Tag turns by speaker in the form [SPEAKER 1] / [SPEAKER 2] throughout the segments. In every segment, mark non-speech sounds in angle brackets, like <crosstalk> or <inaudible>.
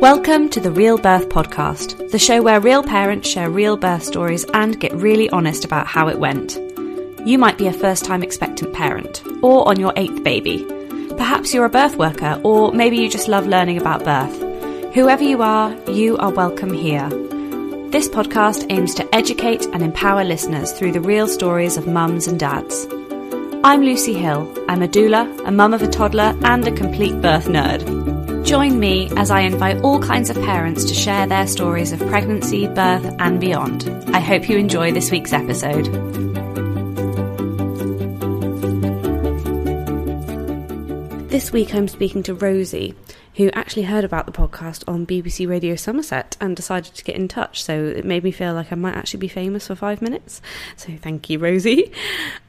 [SPEAKER 1] Welcome to the Real Birth Podcast, the show where real parents share real birth stories and get really honest about how it went. You might be a first time expectant parent, or on your eighth baby. Perhaps you're a birth worker, or maybe you just love learning about birth. Whoever you are, you are welcome here. This podcast aims to educate and empower listeners through the real stories of mums and dads. I'm Lucy Hill. I'm a doula, a mum of a toddler, and a complete birth nerd. Join me as I invite all kinds of parents to share their stories of pregnancy, birth, and beyond. I hope you enjoy this week's episode. This week I'm speaking to Rosie, who actually heard about the podcast on BBC Radio Somerset and decided to get in touch. So it made me feel like I might actually be famous for five minutes. So thank you, Rosie.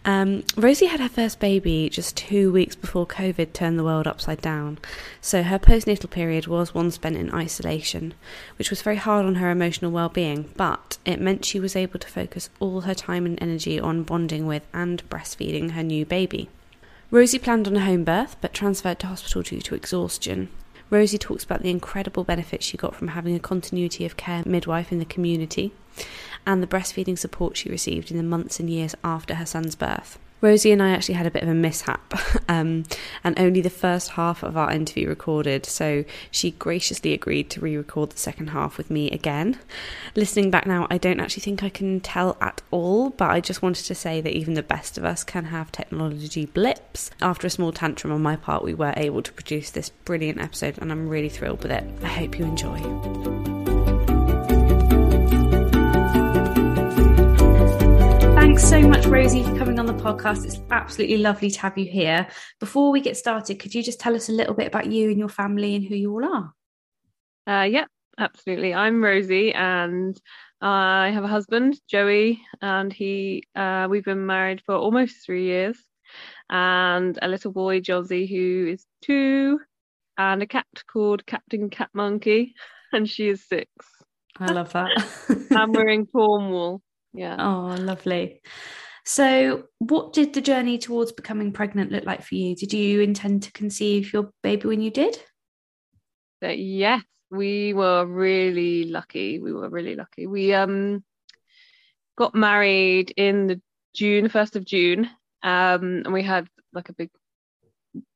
[SPEAKER 1] Um, Rosie had her first baby just two weeks before COVID turned the world upside down. So her postnatal period was one spent in isolation, which was very hard on her emotional well-being. But it meant she was able to focus all her time and energy on bonding with and breastfeeding her new baby. Rosie planned on a home birth but transferred to hospital due to exhaustion. Rosie talks about the incredible benefits she got from having a continuity of care midwife in the community and the breastfeeding support she received in the months and years after her son's birth. Rosie and I actually had a bit of a mishap, <laughs> um, and only the first half of our interview recorded, so she graciously agreed to re record the second half with me again. Listening back now, I don't actually think I can tell at all, but I just wanted to say that even the best of us can have technology blips. After a small tantrum on my part, we were able to produce this brilliant episode, and I'm really thrilled with it. I hope you enjoy. Thanks so much, Rosie, for coming on the podcast. It's absolutely lovely to have you here. Before we get started, could you just tell us a little bit about you and your family and who you all are?
[SPEAKER 2] Uh, yeah, absolutely. I'm Rosie, and I have a husband, Joey, and he. Uh, we've been married for almost three years, and a little boy, Josie, who is two, and a cat called Captain Cat Monkey, <laughs> and she is six.
[SPEAKER 1] I love that. <laughs>
[SPEAKER 2] and we're in Cornwall. Yeah.
[SPEAKER 1] Oh, lovely. So, what did the journey towards becoming pregnant look like for you? Did you intend to conceive your baby when you did?
[SPEAKER 2] Uh, yes, we were really lucky. We were really lucky. We um got married in the June, first of June, um, and we had like a big,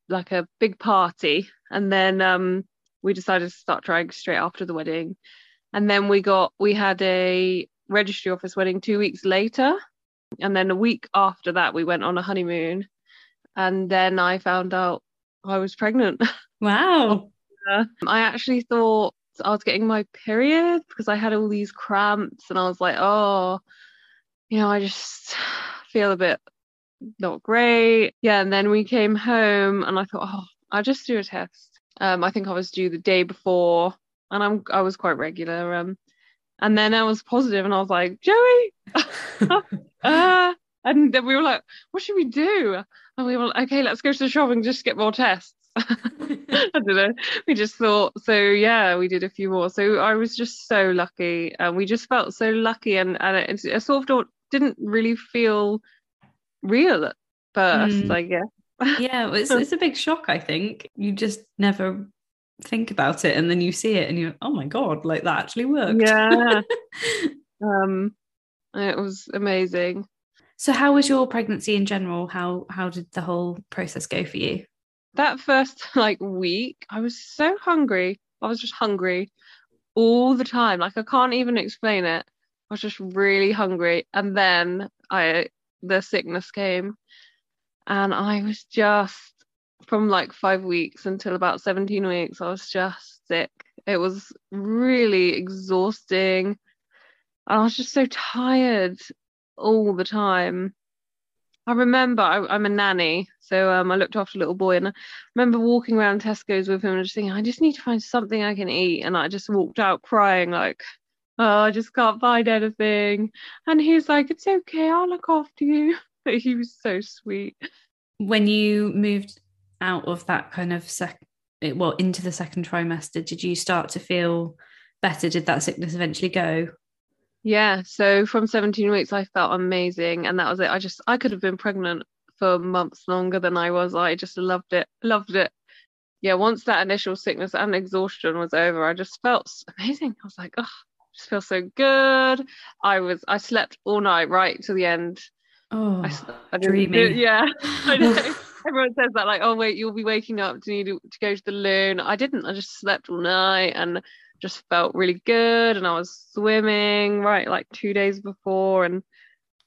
[SPEAKER 2] like a big party, and then um we decided to start trying straight after the wedding, and then we got we had a registry office wedding two weeks later. And then a week after that, we went on a honeymoon. And then I found out I was pregnant. <laughs>
[SPEAKER 1] Wow.
[SPEAKER 2] I actually thought I was getting my period because I had all these cramps and I was like, oh, you know, I just <sighs> feel a bit not great. Yeah. And then we came home and I thought, oh, I'll just do a test. Um, I think I was due the day before and I'm I was quite regular. Um, and then I was positive and I was like, Joey. uh, and then we were like, what should we do? And we were like, okay, let's go to the shop and just get more tests. <laughs> I don't know. We just thought, so yeah, we did a few more. So I was just so lucky. And we just felt so lucky. And, and it, it sort of didn't really feel real at first, mm. I guess.
[SPEAKER 1] yeah, it's, <laughs> it's a big shock, I think. You just never think about it and then you see it and you're oh my god like that actually worked.
[SPEAKER 2] Yeah. <laughs> Um it was amazing.
[SPEAKER 1] So how was your pregnancy in general? How how did the whole process go for you?
[SPEAKER 2] That first like week i was so hungry. I was just hungry all the time. Like i can't even explain it. I was just really hungry. And then i the sickness came. And i was just from like five weeks until about 17 weeks, I was just sick. It was really exhausting. And I was just so tired all the time. I remember I, am a nanny, so um, I looked after a little boy, and I remember walking around Tesco's with him and just thinking, I just need to find something I can eat. And I just walked out crying, like, oh, I just can't find anything. And he's like, It's okay, I'll look after you. But <laughs> he was so sweet.
[SPEAKER 1] When you moved out of that kind of sec eh, well into the second trimester did you start to feel better did that sickness eventually go
[SPEAKER 2] yeah so from 17 weeks i felt amazing and that was it i just i could have been pregnant for months longer than i was i just loved it loved it yeah, once that initial sickness and exhaustion was over, I just felt amazing. I was like, oh, just feel so good. I was I slept all night right to the end.
[SPEAKER 1] Oh,
[SPEAKER 2] I,
[SPEAKER 1] I dreamy.
[SPEAKER 2] yeah, <laughs> I know. Everyone says that, like, oh wait, you'll be waking up to need to, to go to the loo. I didn't. I just slept all night and just felt really good. And I was swimming right like two days before, and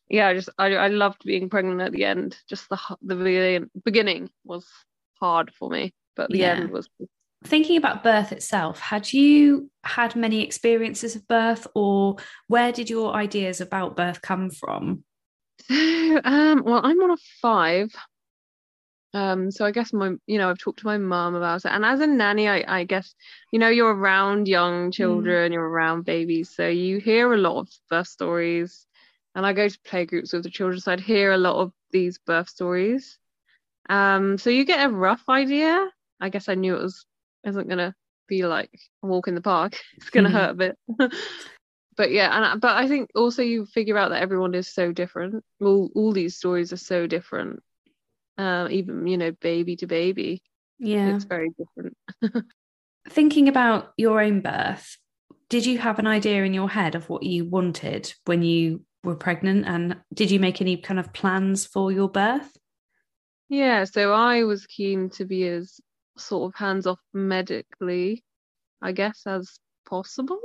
[SPEAKER 2] yeah, I just I I loved being pregnant at the end. Just the the beginning was hard for me, but the yeah. end was
[SPEAKER 1] thinking about birth itself, had you had many experiences of birth, or where did your ideas about birth come from?
[SPEAKER 2] So, <laughs> um, well, I'm one of five. Um, so I guess my, you know, I've talked to my mum about it, and as a nanny, I, I guess, you know, you're around young children, mm. you're around babies, so you hear a lot of birth stories, and I go to play groups with the children, so I'd hear a lot of these birth stories. Um, so you get a rough idea. I guess I knew it was isn't gonna be like a walk in the park. <laughs> It's gonna mm-hmm. hurt a bit. <laughs> but yeah, and but I think also you figure out that everyone is so different. All all these stories are so different. Uh, even you know, baby to baby.
[SPEAKER 1] Yeah,
[SPEAKER 2] it's very different. <laughs>
[SPEAKER 1] Thinking about your own birth, did you have an idea in your head of what you wanted when you were pregnant, and did you make any kind of plans for your birth?
[SPEAKER 2] Yeah, so I was keen to be as sort of hands off medically, I guess, as possible.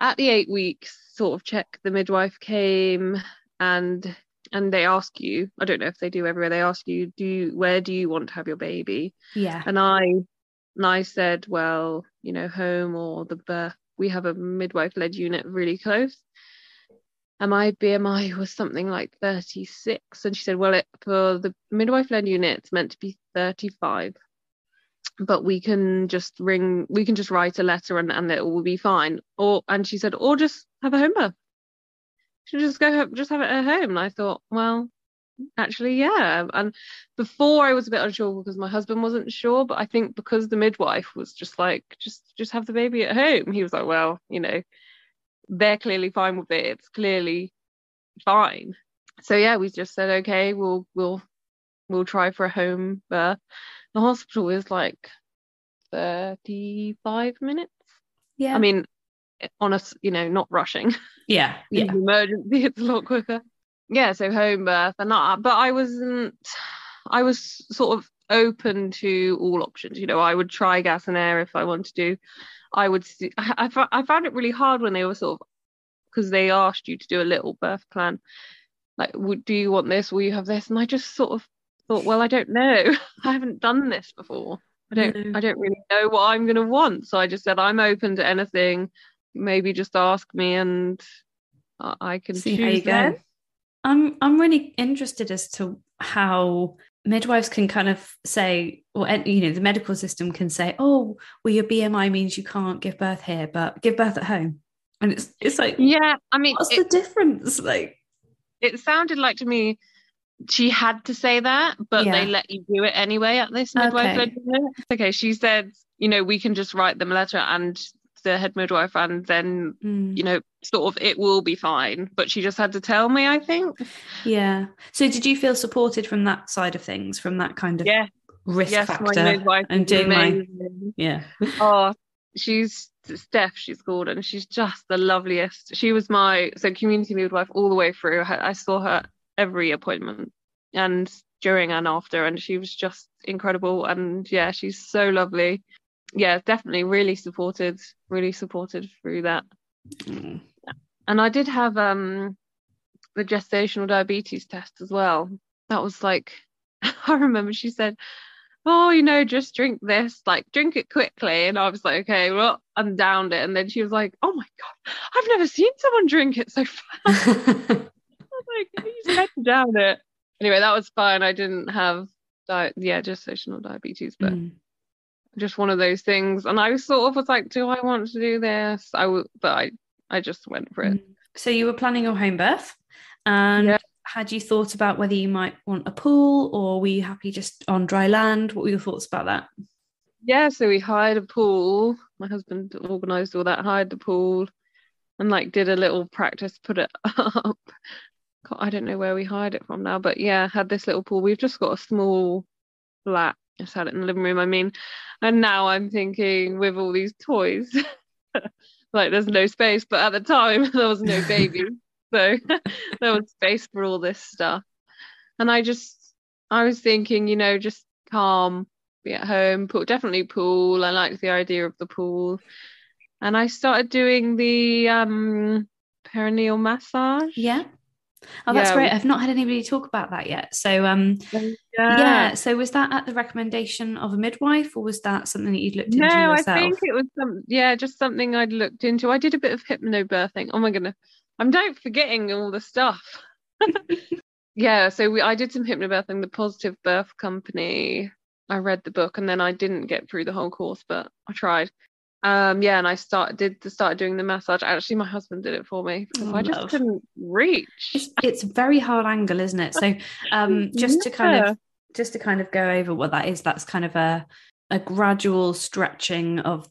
[SPEAKER 2] At the eight weeks sort of check, the midwife came and and they ask you, I don't know if they do everywhere, they ask you, do you, where do you want to have your baby?
[SPEAKER 1] Yeah.
[SPEAKER 2] And I and I said, well, you know, home or the birth. We have a midwife led unit really close. And my BMI was something like 36. And she said, well, it, for the midwife led unit, it's meant to be 35 but we can just ring we can just write a letter and, and it will be fine or and she said or just have a home birth she just go just have it at home. And i thought well actually yeah. And before i was a bit unsure because my husband wasn't sure but i think because the midwife was just like just just have the baby at home. He was like well you know they're clearly fine with it. It's clearly fine. So yeah we just said okay we'll we'll we'll try for a home birth. The hospital is like 35 minutes.
[SPEAKER 1] Yeah.
[SPEAKER 2] I mean, on us, you know, not rushing.
[SPEAKER 1] Yeah. <laughs> yeah.
[SPEAKER 2] emergency, it's a lot quicker. Yeah. So home birth and that, but I wasn't, I was sort of open to all options. You know, I would try gas and air if I wanted to. I would, I, I, I found it really hard when they were sort of, because they asked you to do a little birth plan. Like, would, do you want this? Will you have this? And I just sort of thought, well, I don't know. <laughs> I haven't done this before. I don't no. I don't really know what I'm gonna want. So I just said I'm open to anything. Maybe just ask me and I can See how you then. go.
[SPEAKER 1] I'm I'm really interested as to how midwives can kind of say, or you know, the medical system can say, oh, well, your BMI means you can't give birth here, but give birth at home. And it's it's like,
[SPEAKER 2] yeah, I mean,
[SPEAKER 1] what's it, the difference? Like,
[SPEAKER 2] it sounded like to me she had to say that, but yeah. they let you do it anyway at this midwife. Okay. okay, she said, you know, we can just write them a letter and the head midwife, and then, mm. you know, sort of it will be fine. But she just had to tell me, I think.
[SPEAKER 1] Yeah. So did you feel supported from that side of things, from that kind of
[SPEAKER 2] yeah.
[SPEAKER 1] risk
[SPEAKER 2] yes,
[SPEAKER 1] factor?
[SPEAKER 2] My and doing my
[SPEAKER 1] yeah. <laughs>
[SPEAKER 2] oh, she's Steph, she's called, and she's just the loveliest. She was my so community midwife all the way through. I saw her every appointment and during and after and she was just incredible and yeah she's so lovely yeah definitely really supported really supported through that mm. and i did have um the gestational diabetes test as well that was like <laughs> i remember she said oh you know just drink this like drink it quickly and i was like okay well i'm downed it and then she was like oh my god i've never seen someone drink it so fast <laughs> I was like, you just down it. Anyway, that was fine. I didn't have di- yeah, gestational diabetes, but mm. Just one of those things. And I sort of was like, do I want to do this? I w- but I I just went for it.
[SPEAKER 1] So you were planning your home birth, and yeah. had you thought about whether you might want a pool or were you happy just on dry land? What were your thoughts about that?
[SPEAKER 2] Yeah, so we hired a pool. My husband organised all that, hired the pool, and like did a little practice, put it <laughs> up, I don't know where we hired it from now, but yeah, had this little pool. We've just got a small flat had it in the living room. I mean, and now I'm thinking with all these toys, <laughs> like there's no space. But at the time, <laughs> there was no baby, so <laughs> there was space for all this stuff. And I just, I was thinking, you know, just calm, be at home. Pool, definitely pool. I like the idea of the pool. And I started doing the um perineal massage.
[SPEAKER 1] Yeah. Oh, that's
[SPEAKER 2] Yeah.
[SPEAKER 1] great. I've not had anybody talk about that yet. So, um,
[SPEAKER 2] Yeah.
[SPEAKER 1] yeah. So, was that at the recommendation of a midwife, or was that something that you'd looked into
[SPEAKER 2] No, I think it was some yeah, just something I'd looked into. I did a bit of hypnobirthing. Oh my goodness. I'm don't forgetting all the stuff. <laughs> yeah, so we I did some hypnobirthing, the Positive Birth Company. I read the book and then I didn't get through the whole course, but I tried. Um yeah, and I started did started doing the massage. Actually my husband did it for me because
[SPEAKER 1] Oh,
[SPEAKER 2] I just
[SPEAKER 1] love.
[SPEAKER 2] couldn't reach.
[SPEAKER 1] It's, it's a very hard angle, isn't it? So, um, <laughs> just to kind of just to kind of go over what that is, that's kind of a a gradual stretching of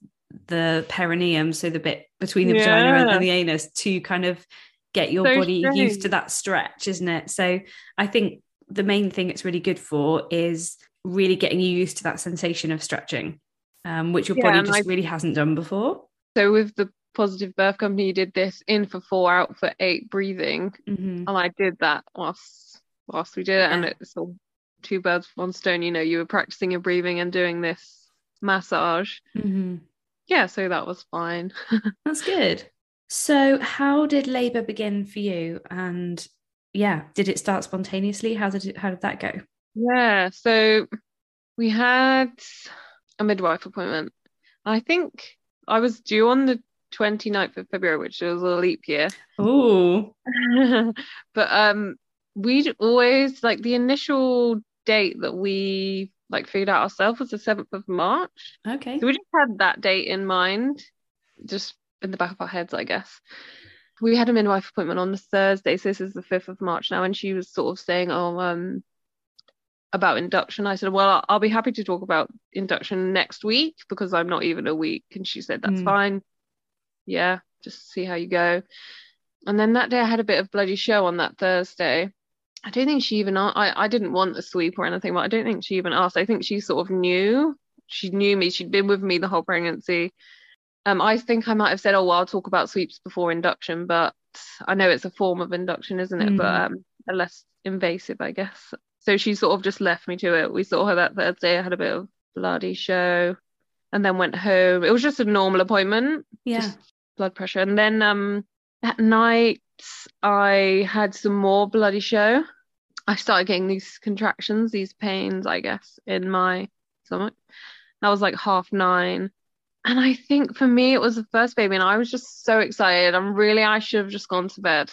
[SPEAKER 1] the perineum, so the bit between the vagina and, the anus, to kind of get your
[SPEAKER 2] So
[SPEAKER 1] body used to that stretch, isn't it? So, I think the main thing it's really good for is really getting you used to that sensation of stretching, um, which your
[SPEAKER 2] Yeah,
[SPEAKER 1] body just
[SPEAKER 2] I-
[SPEAKER 1] really hasn't done before.
[SPEAKER 2] So with the Positive Birth Company, you did this in for four, out for eight breathing.
[SPEAKER 1] hmm
[SPEAKER 2] and I did that whilst whilst we did it, and it's all two birds one stone. You know, you were practicing your breathing and doing this massage.
[SPEAKER 1] hmm
[SPEAKER 2] Yeah, so that was fine. <laughs>
[SPEAKER 1] That's good. So, how did labor begin for you? And yeah, did it start spontaneously? How did it, how did that go?
[SPEAKER 2] Yeah, so we had a midwife appointment. I think I was due on the 29th of February, which was a leap year.
[SPEAKER 1] Oh, <laughs>
[SPEAKER 2] but um we'd always like the initial date that we like figured out ourselves was the 7th of March.
[SPEAKER 1] okay.
[SPEAKER 2] So we just had that date in mind, just in the back of our heads, I guess. We had a midwife appointment on the Thursday, so this is the 5th of March now, and she was sort of saying, Oh, um, about induction. I said, Well, I'll be happy to talk about induction next week because I'm not even a week. And she said, That's
[SPEAKER 1] Mm.
[SPEAKER 2] fine. Yeah, just see how you go. And then that day I had a bit of bloody show on that Thursday. I don't think she even I I didn't want a sweep or anything, but I don't think she even asked. I think she sort of knew. She knew me. She'd been with me the whole pregnancy. Um, I think I might have said, "Oh, well, I'll talk about sweeps before induction," but I know it's a form of induction, isn't it? But
[SPEAKER 1] Mhm.
[SPEAKER 2] um, a less invasive, I guess. So she sort of just left me to it. We saw her that Thursday. I had a bit of bloody show, and then went home. It was just a normal appointment
[SPEAKER 1] Yeah.
[SPEAKER 2] just blood pressure. And then um at night I had some more bloody show. I started getting these contractions, these pains, I guess, in my stomach. That was like half nine. And I think for me it was the first baby and I was just so excited. I'm really I should have just gone to bed.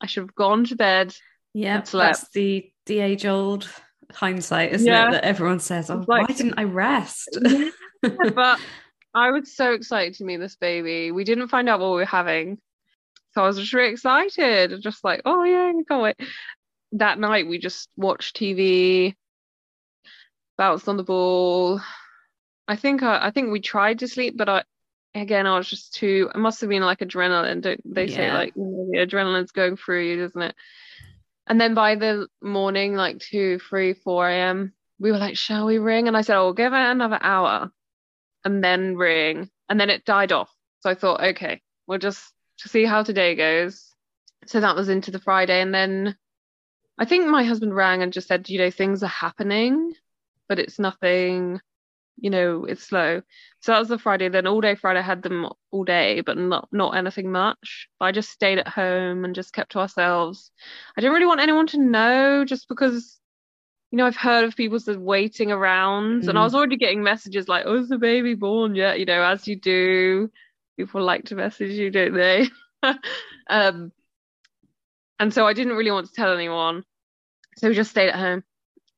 [SPEAKER 2] I should have gone to bed.
[SPEAKER 1] yeah. That's the the age old hindsight, isn't
[SPEAKER 2] Yeah.
[SPEAKER 1] it? That everyone says, "Oh,
[SPEAKER 2] like-
[SPEAKER 1] why didn't I rest?" <laughs>
[SPEAKER 2] but I was so excited to meet this baby. We didn't find out what we were having. So I was just really excited. Just like, oh yeah, I can't wait. That night we just watched TV, bounced on the ball. I think I, I think we tried to sleep, but I again I was just too it must have been like adrenaline. Don't they say like you know, the adrenaline's going through you, doesn't it? And then by the morning, like two, three, four AM, we were like, shall we ring? And I said, oh, we'll give it another hour and then ring. And then it died off. So I thought, okay, we'll just see how today goes. So that was into the Friday. And then I think my husband rang and just said, you know, things are happening, but it's nothing, you know, it's slow. So that was the Friday. Then all day Friday I had them all day, but not not anything much. I just stayed at home and just kept to ourselves. I didn't really want anyone to know just because you know, I've heard of people sort of waiting around, and I
[SPEAKER 1] Mm.
[SPEAKER 2] was already getting messages like, "Oh, is the baby born yet?" You know, as you do. People like to message you, don't they? <laughs> um, and so I didn't really want to tell anyone, so we just stayed at home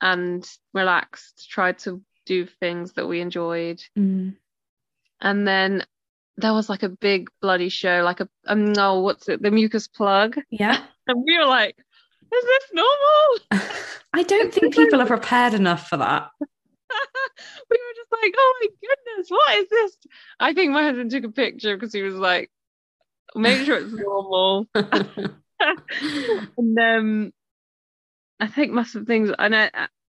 [SPEAKER 2] and relaxed, tried to do things that we enjoyed,
[SPEAKER 1] Mm.
[SPEAKER 2] and then there was like a big bloody show, like a um, no, what's it? The mucus plug,
[SPEAKER 1] Yeah. <laughs>
[SPEAKER 2] and we were like, "Is this normal?" <laughs>
[SPEAKER 1] I don't think people are prepared enough for that. <laughs>
[SPEAKER 2] we were just like, oh my goodness, what is this? I think my husband took a picture because he was like, make sure it's normal. and um, I think most of the things, and I,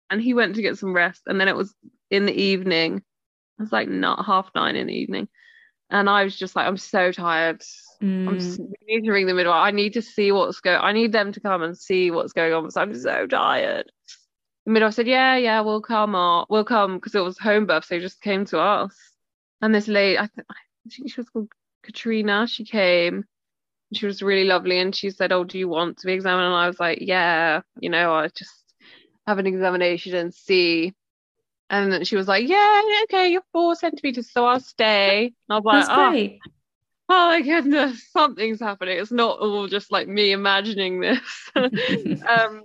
[SPEAKER 2] and he went to get some rest and then it was in the evening. It was like not half nine in the evening. And I was just like I'm so tired.
[SPEAKER 1] Mm.
[SPEAKER 2] I'm we need to ring the midwife I need to see what's going I need them to come and see what's going on because I'm so tired. The midwife said yeah yeah we'll come on we'll come because it was home birth so they just came to us. And this lady I, th- I think she was called Katrina. She came. She was really lovely and she said oh do you want to be examined? And I was like yeah you know I just have an examination and see and then she was like yeah okay you're four centimeters so I'll stay. And I was like
[SPEAKER 1] That's
[SPEAKER 2] oh,
[SPEAKER 1] great.
[SPEAKER 2] oh my goodness something's happening. It's not all just like me imagining this. <laughs> Um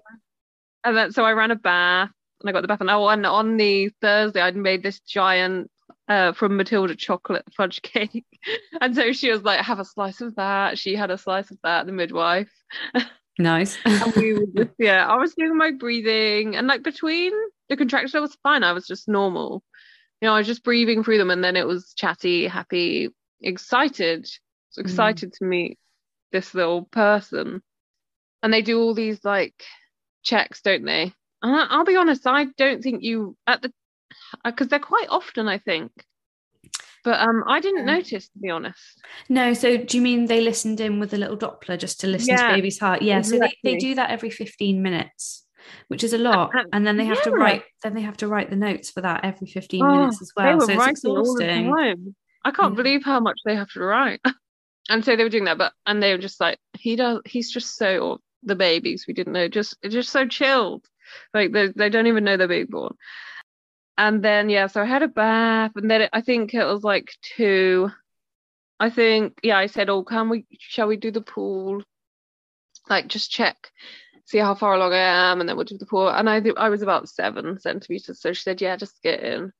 [SPEAKER 2] and then so I ran a bath and I got the bath. And oh and on the Thursday I'd made this giant uh from Matilda chocolate fudge <laughs> cake. And so she was like have a slice of that. She had a slice of that the midwife <laughs>
[SPEAKER 1] nice. <laughs>
[SPEAKER 2] and we were just yeah I was doing my breathing and like between the contractions I was fine I was just normal you know I was just breathing through them and then it was chatty happy excited so
[SPEAKER 1] Mm.
[SPEAKER 2] excited to meet this little person and they do all these like checks don't they and I- I'll be honest I don't think you at the because they're quite often I think but um I didn't
[SPEAKER 1] Yeah.
[SPEAKER 2] notice to be honest
[SPEAKER 1] No, so do you mean they listened in with a little Doppler just to listen
[SPEAKER 2] Yeah,
[SPEAKER 1] to baby's heart? Yeah, so they, they do that every 15 minutes, which is a lot.
[SPEAKER 2] Uh,
[SPEAKER 1] And then they have to write then they have to write the notes for that every 15
[SPEAKER 2] Oh,
[SPEAKER 1] minutes as well. So it's
[SPEAKER 2] writing all the
[SPEAKER 1] exhausting.
[SPEAKER 2] I can't
[SPEAKER 1] Yeah.
[SPEAKER 2] believe how much they have to write. <laughs> and so they were doing that, but and they were just like, he does. He's just so the babies we didn't know, just just so chilled. Like they they don't even know they're being born. And then yeah, so I had a bath, and then it, I think it was like two. I think yeah, I said, oh, can we? Shall we do the pool? Like just check, see how far along I am, and then we'll do the pool. And I I was about seven centimeters, so she said, yeah, just get in.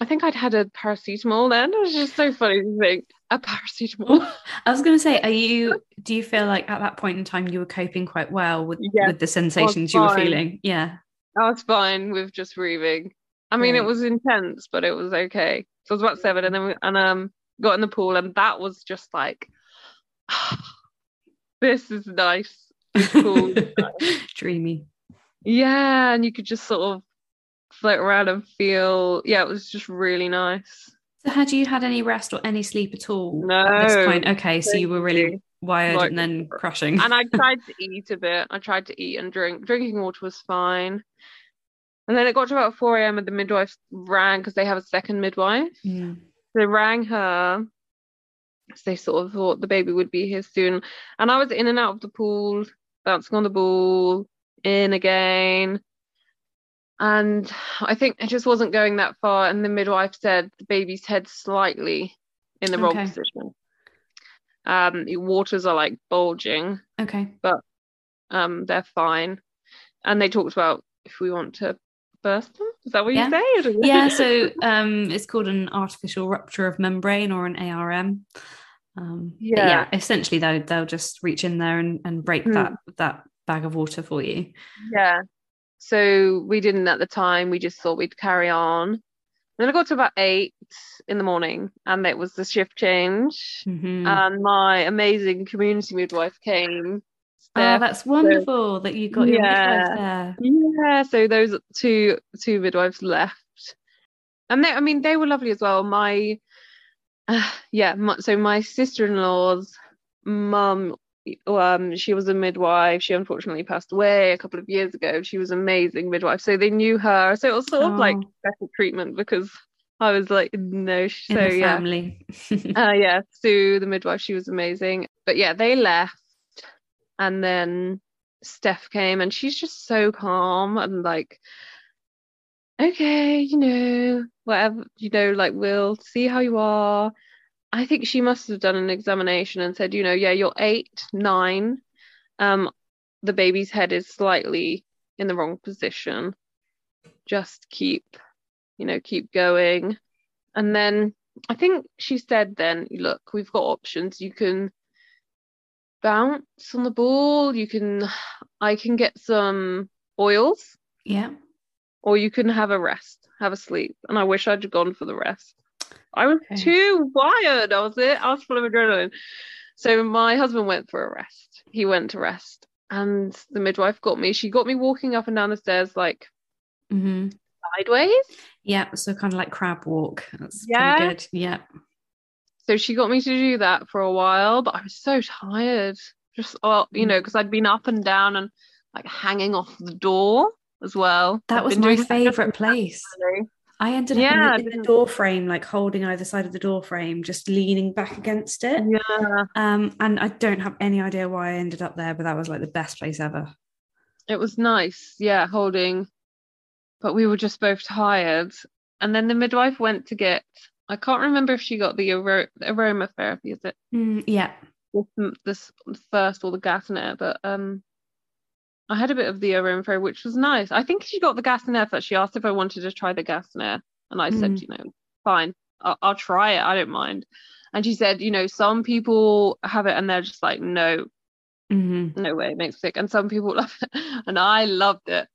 [SPEAKER 2] I think I'd had a paracetamol then. It was just so funny to think a paracetamol. <laughs>
[SPEAKER 1] I was going to say, are you? Do you feel like at that point in time you were coping quite well with
[SPEAKER 2] Yeah,
[SPEAKER 1] with the sensations you were feeling? Yeah.
[SPEAKER 2] I was fine with just breathing. I mean, it was intense, but it was okay. So I was about seven, and then we, and um got in the pool, and that was just like, <sighs> this is nice. It's cool. <laughs>
[SPEAKER 1] Dreamy.
[SPEAKER 2] yeah, and you could just sort of float around and feel. Yeah, it was just really nice.
[SPEAKER 1] So had you had any rest or any sleep at all at this
[SPEAKER 2] No,
[SPEAKER 1] point? Okay, so you were really wired
[SPEAKER 2] Like-
[SPEAKER 1] and then crashing.
[SPEAKER 2] and I <laughs> tried to eat a bit. I tried to eat and drink. Drinking water was fine. And then it got to about 4 a.m. and the midwife rang because they have a second midwife.
[SPEAKER 1] Mm.
[SPEAKER 2] They rang her. So they sort of thought the baby would be here soon. And I was in and out of the pool, bouncing on the ball, in again. And I think it just wasn't going that far. And the midwife said the baby's head slightly in the wrong position. Um, the waters are like bulging
[SPEAKER 1] Okay.
[SPEAKER 2] But um they're fine and they talked about if we want to burst them is that what
[SPEAKER 1] Yeah.
[SPEAKER 2] you say <laughs>
[SPEAKER 1] Yeah, so um, it's called an artificial rupture of membrane or an ARM. Um,
[SPEAKER 2] Yeah.
[SPEAKER 1] yeah, essentially they'll they'll just reach in there and, and break
[SPEAKER 2] Hmm.
[SPEAKER 1] that that bag of water for you.
[SPEAKER 2] yeah so we didn't at the time we just thought we'd carry on And then I got to about eight in the morning and it was the shift change
[SPEAKER 1] Mhm.
[SPEAKER 2] and my amazing community midwife came
[SPEAKER 1] oh, that's wonderful that you got your
[SPEAKER 2] Yeah.
[SPEAKER 1] there.
[SPEAKER 2] Yeah, so those two two midwives left, and they, I mean, they were lovely as well. My, uh, <sighs> yeah, my, so my sister-in-law's mum, um, she was a midwife. She unfortunately passed away a couple of years ago. She was an amazing midwife, so they knew her. So it was sort of like
[SPEAKER 1] Oh.
[SPEAKER 2] special treatment because I was like, no,
[SPEAKER 1] In
[SPEAKER 2] so yeah,
[SPEAKER 1] family. <laughs>
[SPEAKER 2] uh, yeah, Sue, the midwife, she was amazing. But yeah, they left, and then Steph came, and she's just so calm and like, okay, you know, whatever, you know, like we'll see how you are. I think she must have done an examination and said, you know, yeah, you're eight, nine. Um, the baby's head is slightly in the wrong position. Just keep, you know, keep going. And then I think she said then, look, we've got options. You can bounce on the ball, you can I can get some oils,
[SPEAKER 1] yeah.
[SPEAKER 2] or you can have a rest, have a sleep. And I wish I'd gone for the rest. I was
[SPEAKER 1] Okay.
[SPEAKER 2] too wired. I was it. I was full of adrenaline. So my husband went for a rest. He went to rest. And the midwife got me. She got me walking up and down the stairs like
[SPEAKER 1] hmm
[SPEAKER 2] sideways.
[SPEAKER 1] Yeah, so kind of like crab walk. That's
[SPEAKER 2] Yeah.
[SPEAKER 1] pretty good. Yeah.
[SPEAKER 2] So she got me to do that for a while, but I was so tired. Just, oh, you know, because I'd been up and down and like hanging off the door as well.
[SPEAKER 1] That
[SPEAKER 2] I'd
[SPEAKER 1] was my favourite <laughs> place. I ended up
[SPEAKER 2] Yeah,
[SPEAKER 1] in, the, in the door frame, like holding either side of the door frame, just leaning back against it.
[SPEAKER 2] Yeah,
[SPEAKER 1] Um, and I don't have any idea why I ended up there, but that was like the best place ever.
[SPEAKER 2] it was nice. Yeah, holding, but we were just both tired. And then the midwife went to get. I can't remember if she got the aro- aromatherapy. Is it
[SPEAKER 1] Mm, yeah.
[SPEAKER 2] this, this first or the gas and air? But um, I had a bit of the aromatherapy, which was nice. I think she got the gas and air first. She asked if I wanted to try the gas and air, and I said,
[SPEAKER 1] Mm.
[SPEAKER 2] you know, fine, I'll, I'll try it. I don't mind. And she said, you know, some people have it and they're just like, no,
[SPEAKER 1] hmm
[SPEAKER 2] no way, it makes me sick. And some people <laughs> love it, and I loved it.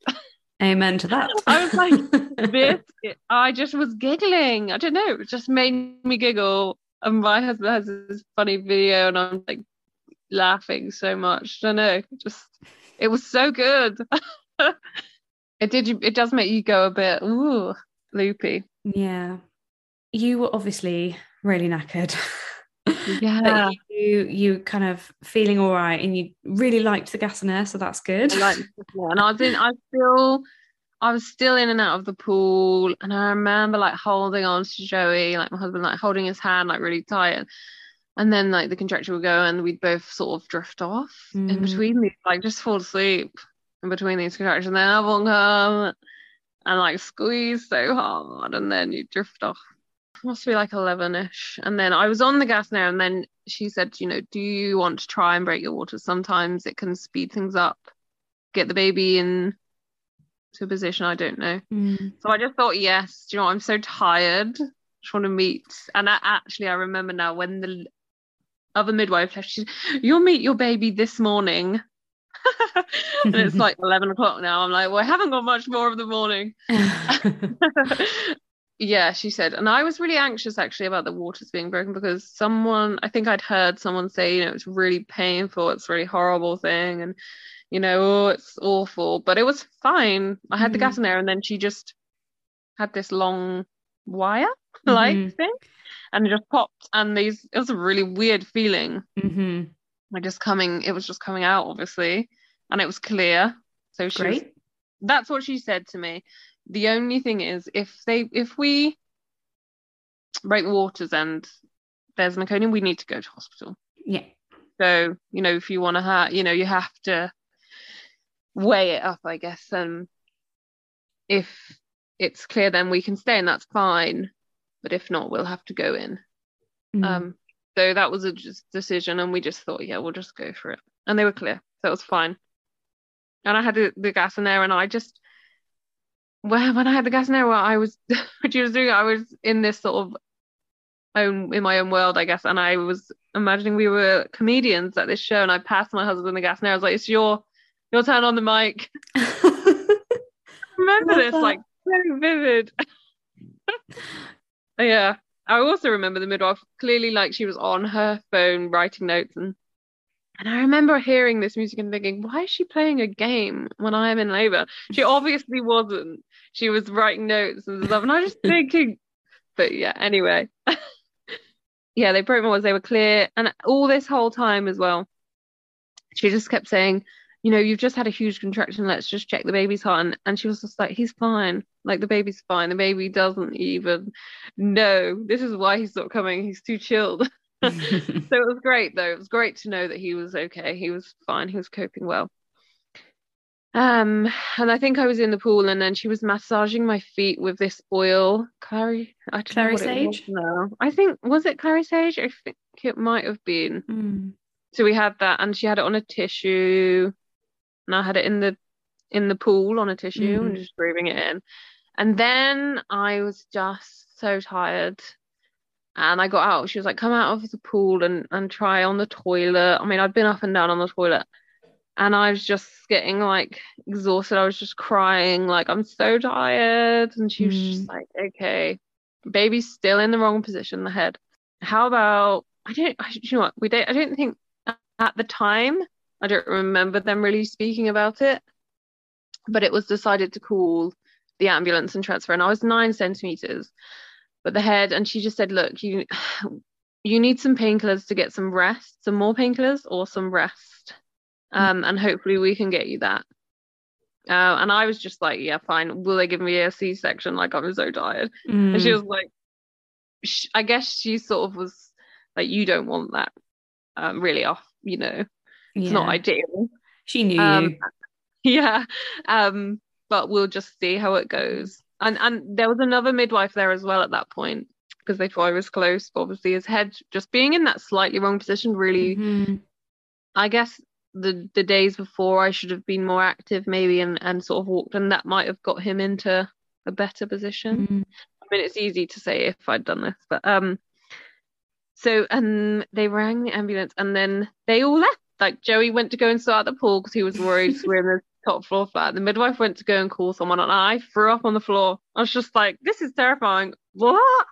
[SPEAKER 1] Amen to that. <laughs>
[SPEAKER 2] I was like, <laughs> this, I just was giggling. I don't know, it just made me giggle. And my husband has this funny video, and I'm like laughing so much. I don't know, just it was so good. <laughs> it did. you- It does make you go a bit ooh loopy.
[SPEAKER 1] yeah. You were obviously really knackered. <laughs>
[SPEAKER 2] Yeah,
[SPEAKER 1] but you you kind of feeling all right and you really liked the gas and air, so that's good.
[SPEAKER 2] I like and I was in. I still. I was still in and out of the pool, and I remember like holding on to Joey, like my husband, like holding his hand like really tight, and then like the contraction would go, and we'd both sort of drift off in
[SPEAKER 1] Mm.
[SPEAKER 2] between these, like just fall asleep in between these contractions. And then I won't come and like squeeze so hard, and then you drift off. It Must be like eleven-ish, and then I was on the gas now, and then she said, you know, do you want to try and break your water? Sometimes it can speed things up, get the baby in to a position. I don't know.
[SPEAKER 1] Mm.
[SPEAKER 2] So I just thought, yes, do you know, what? I'm so tired. Just want to meet. And I, actually, I remember now when the other midwife left, she said, You'll meet your baby this morning. <laughs> and it's like <laughs> 11 o'clock now. I'm like, Well, I haven't got much more of the morning. <laughs> yeah, she said. And I was really anxious actually about the waters being broken because someone, I think I'd heard someone say, you know, it's really painful, it's a really horrible thing. And, you know, oh, it's awful. But it was fine. I had the
[SPEAKER 1] Mhm.
[SPEAKER 2] gas in there and then she just had this long wire <laughs> like
[SPEAKER 1] Mhm.
[SPEAKER 2] thing and it just popped. And these, it was a really weird feeling.
[SPEAKER 1] hmm
[SPEAKER 2] Like just coming, it was just coming out, obviously. And it was clear. So she, was, that's what she said to me. The only thing is, if they, if we break the waters and there's meconium, we need to go to hospital.
[SPEAKER 1] Yeah.
[SPEAKER 2] So you know, if you want to have, you know, you have to weigh it up, I guess. And if it's clear, then we can stay, and that's fine. But if not, we'll have to go in.
[SPEAKER 1] Mm.
[SPEAKER 2] Um, so that was a just decision, and we just thought, yeah, we'll just go for it. And they were clear, so it was fine. And I had the, the gas in there, and I just, well, when I had the gas in there, well, I was, <laughs> what you was doing, I was in this sort of own, in my own world, I guess, and I was imagining we were comedians at this show, and I passed my husband the gas and. I was like, it's your, your turn on the mic. <laughs> Remember this,
[SPEAKER 1] that.
[SPEAKER 2] like, so vivid. <laughs> yeah. I also remember the midwife clearly like she was on her phone writing notes and and I remember hearing this music and thinking, why is she playing a game when I am in labor? She <laughs> obviously wasn't. She was writing notes and stuff, and I was just thinking, but yeah, anyway. yeah, they broke my words, they were clear. And all this whole time as well, she just kept saying, you know, you've just had a huge contraction, let's just check the baby's heart. And, and she was just like, he's fine. Like the baby's fine. The baby doesn't even know. This is why he's not coming. He's too chilled. <laughs> <laughs> so it was great though. It was great to know that he was okay. He was fine. He was coping well. Um, and I think I was in the pool, and then she was massaging my feet with this oil, clary. I don't
[SPEAKER 1] Clary
[SPEAKER 2] know what it was
[SPEAKER 1] sage?
[SPEAKER 2] now. I think was it clary sage? I think it might have been.
[SPEAKER 1] Mm.
[SPEAKER 2] So we had that, and she had it on a tissue, and I had it in the in the pool on a tissue, and
[SPEAKER 1] Mhm.
[SPEAKER 2] just breathing it in. And then I was just so tired, and I got out. She was like, "Come out of the pool and and try on the toilet." I mean, I'd been up and down on the toilet, and I was just getting like exhausted. I was just crying, like I'm so tired, and she was just like, "Okay, baby's still in the wrong position, the head. How about I don't, I, you know what? We don't. I don't think at the time. I don't remember them really speaking about it, but it was decided to call the ambulance and transfer, and I was nine centimeters, but the head, and she just said, "Look, you <sighs> you need some painkillers to get some rest, some more painkillers or some rest, um, and hopefully we can get you that." Uh, and I was just like, "Yeah, fine. Will they give me a C-section? Like I'm so tired."
[SPEAKER 1] Mm.
[SPEAKER 2] And she was like, I guess she sort of was like, "You don't want that, um, really off, you know." It's not ideal.
[SPEAKER 1] She knew
[SPEAKER 2] Um, <laughs> yeah. Um, but we'll just see how it goes. And and there was another midwife there as well at that point because they thought I was close. But obviously his head just being in that slightly wrong position really
[SPEAKER 1] Mhm.
[SPEAKER 2] I guess the the days before I should have been more active maybe and, and sort of walked and that might have got him into a better position.
[SPEAKER 1] Mhm.
[SPEAKER 2] I mean it's easy to say if I'd done this, but um so and they rang the ambulance and then they all left. Like Joey went to go and sort out the pool because he was worried <laughs> we're in the top floor flat. The midwife went to go and call someone and I threw up on the floor. I was just like, this is terrifying. What?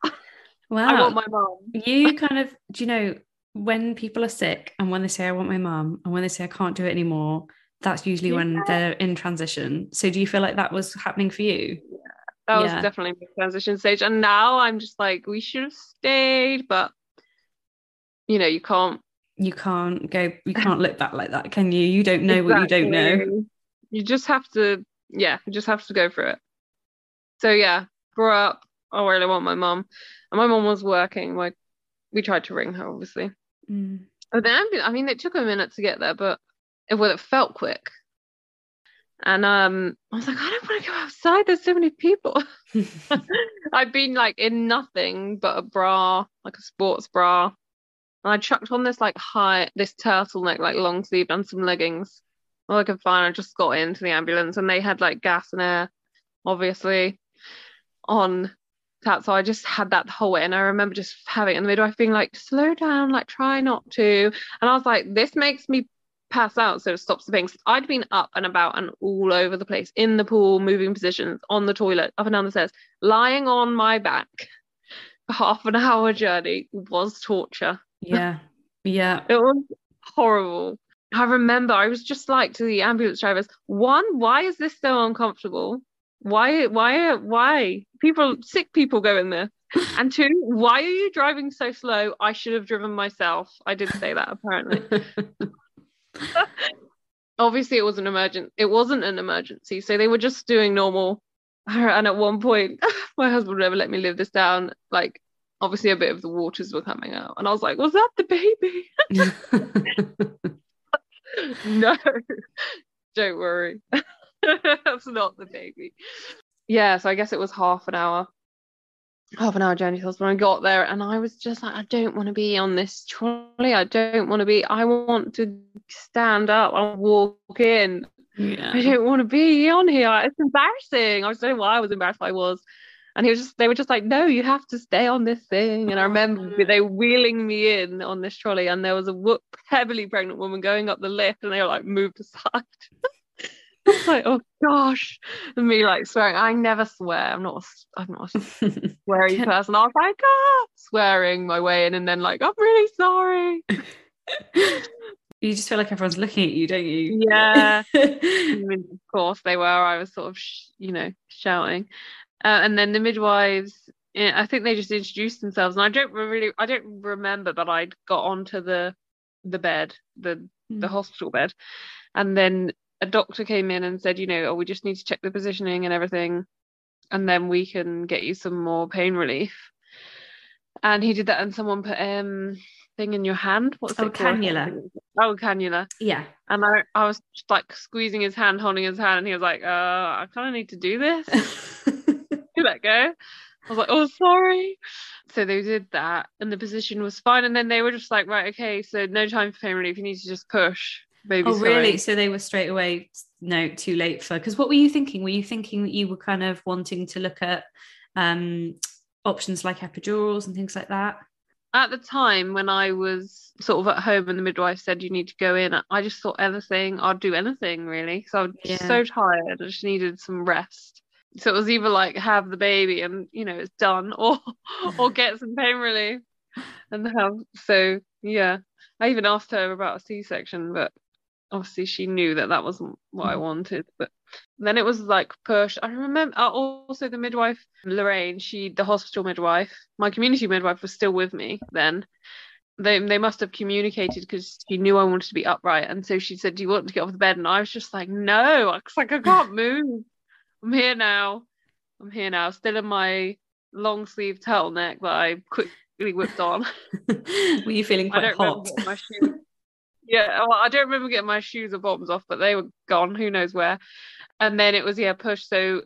[SPEAKER 1] Wow.
[SPEAKER 2] I want my mom.
[SPEAKER 1] you kind of do you know when people are sick and when they say I want my mom," and when they say I can't do it anymore, that's usually when they're in transition. So do you feel like that was happening for you? Yeah.
[SPEAKER 2] That was definitely my transition stage. And now I'm just like, we should have stayed, but you know, you can't
[SPEAKER 1] You can't go you can't <laughs> look back like that, can you? You don't know what you don't know.
[SPEAKER 2] You just have to, yeah, you just have to go for it. So yeah, grew up. I really want my mom, and my mom was working. Like we tried to ring her, obviously.
[SPEAKER 1] Mm.
[SPEAKER 2] But the ambulance, I mean, it took a minute to get there, but it well, it felt quick. And um, I was like, I don't want to go outside. There's so many people. <laughs> <laughs> I've been like in nothing but a bra, like a sports bra. And I chucked on this like high, this turtleneck, like long sleeve, and some leggings. All I could find, I just got into the ambulance and they had like gas and air, obviously, on that. So I just had that the whole way. And I remember just having in the midwife being like, slow down, like try not to. And I was like, this makes me pass out, so it stops the pain. 'Cause I'd been up and about and all over the place, in the pool, moving positions, on the toilet, up and down the stairs, lying on my back <laughs> half an hour journey was torture.
[SPEAKER 1] Yeah. Yeah.
[SPEAKER 2] It was horrible. I remember I was just like to the ambulance drivers, one, why is this so uncomfortable? Why, why, why? People, sick people go in there. <laughs> And two, why are you driving so slow? I should have driven myself. I did say that apparently. <laughs> Obviously, it was an emergent. It wasn't an emergency, so they were just doing normal. <laughs> And at one point, my husband never let me live this down. Like, obviously, a bit of the waters were coming out, and I was like, "Was that the baby?" <laughs> no, don't worry. <laughs> That's not the baby. Yeah, so I guess it was half an hour, half an hour journey to hospital. I got there and I was just like, I don't want to be on this trolley. I don't want to be, I want to stand up. To walk in. I don't want to be on here. It's embarrassing. I was don't know why I was embarrassed. I was. And he was just, they were just like, no, you have to stay on this thing. And I remember they were wheeling me in on this trolley, and there was a wo- heavily pregnant woman going up the lift, and they were like, moved aside. <laughs> I was like, oh gosh. And me like swearing. I never swear. I'm not, a- I'm not a <laughs> sweary
[SPEAKER 1] Can-
[SPEAKER 2] person. I was like, ah, swearing my way in, and then like, I'm really sorry.
[SPEAKER 1] you just feel like everyone's looking at you, don't you?
[SPEAKER 2] Yeah. <laughs> I mean, of course they were. I was sort of, sh- you know, shouting. Uh, and then the midwives, I think they just introduced themselves, and I don't really, I don't remember, but I got onto the the bed, the the
[SPEAKER 1] Mm.
[SPEAKER 2] hospital bed, and then a doctor came in and said, you know, oh, we just need to check the positioning and everything, and then we can get you some more pain relief. And he did that, and someone put um thing in your hand. What's
[SPEAKER 1] Oh,
[SPEAKER 2] it called?
[SPEAKER 1] cannula.
[SPEAKER 2] Oh, cannula.
[SPEAKER 1] yeah.
[SPEAKER 2] And I, I was like squeezing his hand, holding his hand, and he was like, uh, I kind of need to do this. <laughs> <laughs> That go. I was like, oh, sorry. So they did that, and the position was fine. And then they were just like, right, okay, so no time for pain relief. You need to just push. Baby,
[SPEAKER 1] oh, really? So they were straight away, no, too late for. Because what were you thinking? Were you thinking that you were kind of wanting to look at um, options like epidurals and things like that?
[SPEAKER 2] At the time when I was sort of at home and the midwife said you need to go in, I just thought anything, I'd do anything really. So I was
[SPEAKER 1] Yeah.
[SPEAKER 2] so tired. I just needed some rest. So it was either like have the baby and you know it's done, <laughs> or or get some pain relief and have. So yeah, I even asked her about a C-section, but obviously she knew that that wasn't what I
[SPEAKER 1] Mm.
[SPEAKER 2] wanted. But then it was like push. I remember uh, also the midwife Lorraine. She the hospital midwife. My community midwife was still with me then. They they must have communicated because she knew I wanted to be upright, and so she said, "Do you want to get off the bed?" And I was just like, "No," I was like, "I can't move. I'm here now. I'm here now. Still in my long sleeve turtleneck that I quickly whipped on." <laughs>
[SPEAKER 1] Were you feeling
[SPEAKER 2] I
[SPEAKER 1] quite hot?
[SPEAKER 2] my shoes. Yeah, well, I don't remember getting my shoes or bottoms off, but they were gone. Who knows where? And then it was yeah, push. So,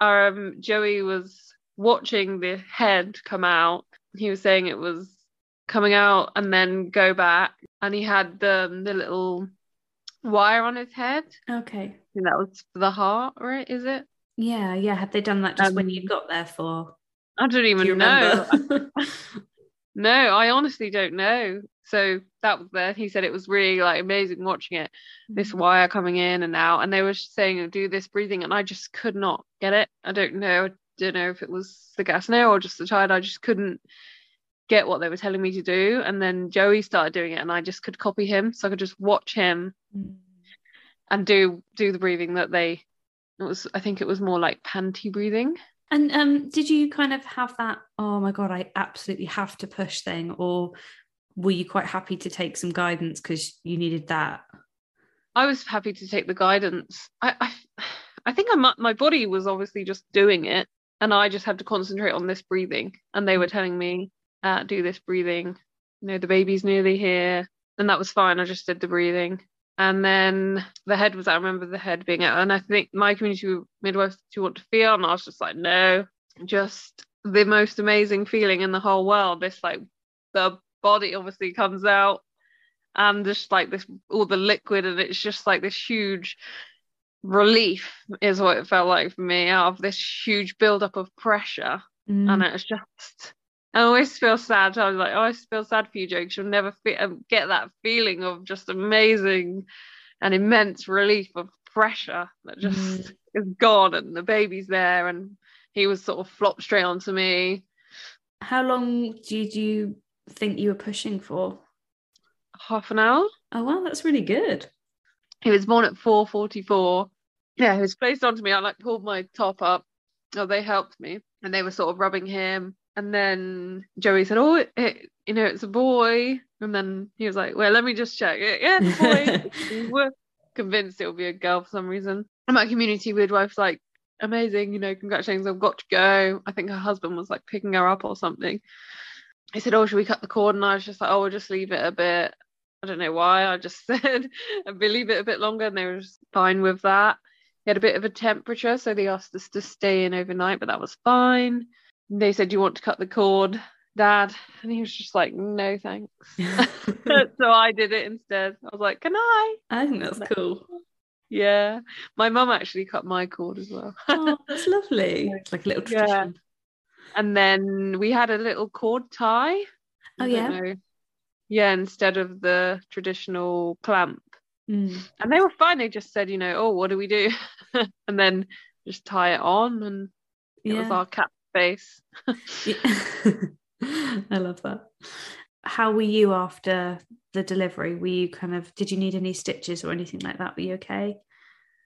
[SPEAKER 2] um, Joey was watching the head come out. He was saying it was coming out and then go back, and he had the the little wire on his head.
[SPEAKER 1] Okay.
[SPEAKER 2] Think that was for the heart, right? Is it?
[SPEAKER 1] Yeah, yeah. Had they done that just when
[SPEAKER 2] Um,
[SPEAKER 1] you got there for?
[SPEAKER 2] I don't
[SPEAKER 1] Do
[SPEAKER 2] even know.
[SPEAKER 1] remember? <laughs> <laughs>
[SPEAKER 2] No, I honestly don't know. So that was there. He said it was really like amazing watching it. This wire coming in and out, and they were saying do this breathing, and I just could not get it. I don't know. I don't know if it was the gas now or just the child. I just couldn't get what they were telling me to do. And then Joey started doing it, and I just could copy him, so I could just watch him
[SPEAKER 1] Mm.
[SPEAKER 2] and do do the breathing that they. It was. I think it was more like panty breathing.
[SPEAKER 1] And um, did you kind of have that, oh my God, I absolutely have to push thing? Or were you quite happy to take some guidance because you needed that?
[SPEAKER 2] I was happy to take the guidance. I I, I think I mu- my body was obviously just doing it, and I just had to concentrate on this breathing. And they were telling me, uh, do this breathing. You know, the baby's nearly here, and that was fine. I just did the breathing. And then the head was, I remember the head being out. And I think my community midwife, do you want to feel? And I was just like, no, just the most amazing feeling in the whole world. This, like, the body obviously comes out and just like this, all the liquid, and it's just like this huge relief, is what it felt like for me, out of this huge buildup of pressure
[SPEAKER 1] Mm.
[SPEAKER 2] and it's just I always feel sad. I was like, oh, I feel sad for you, Joe, 'cause you'll never fe- um, get that feeling of just amazing and immense relief of pressure that just is gone, and the baby's there, and he was sort of flopped straight onto me.
[SPEAKER 1] How long did you think you were pushing for?
[SPEAKER 2] Half an hour.
[SPEAKER 1] Oh, wow, that's really good.
[SPEAKER 2] He was born at four forty-four. Yeah, he was placed onto me. I like pulled my top up. Oh, they helped me, and they were sort of rubbing him. And then Joey said, "Oh, it, you know, it's a boy." And then he was like, "Well, let me just check. it. yeah, it's a boy." <laughs> we were convinced it would be a girl for some reason. And my community midwife's like, "Amazing, you know, congratulations, I've got to go." I think her husband was like picking her up or something. He said, "Oh, should we cut the cord?" And I was just like, "Oh, we'll just leave it a bit." I don't know why. I just <laughs> said, "I believe it a bit longer," and they were just fine with that. He had a bit of a temperature, so they asked us to stay in overnight, but that was fine. They said, "Do you want to cut the cord, Dad?" And he was just like, "No, thanks." <laughs> <laughs> so I did it instead. I was like, "Can I?"
[SPEAKER 1] I think that's cool.
[SPEAKER 2] Yeah. My mum actually cut my cord as well.
[SPEAKER 1] Oh, that's lovely. It's like a little
[SPEAKER 2] Yeah.
[SPEAKER 1] tradition.
[SPEAKER 2] And then we had a little cord tie.
[SPEAKER 1] Oh, yeah?
[SPEAKER 2] know. Yeah, instead of the traditional clamp.
[SPEAKER 1] Mm.
[SPEAKER 2] And they were fine. They just said, you know, oh, what do we do? <laughs> and then just tie it on, and it was our cat face. <laughs>
[SPEAKER 1] I love that. How were you after the delivery? Were you kind of, did you need any stitches or anything like that? Were you okay?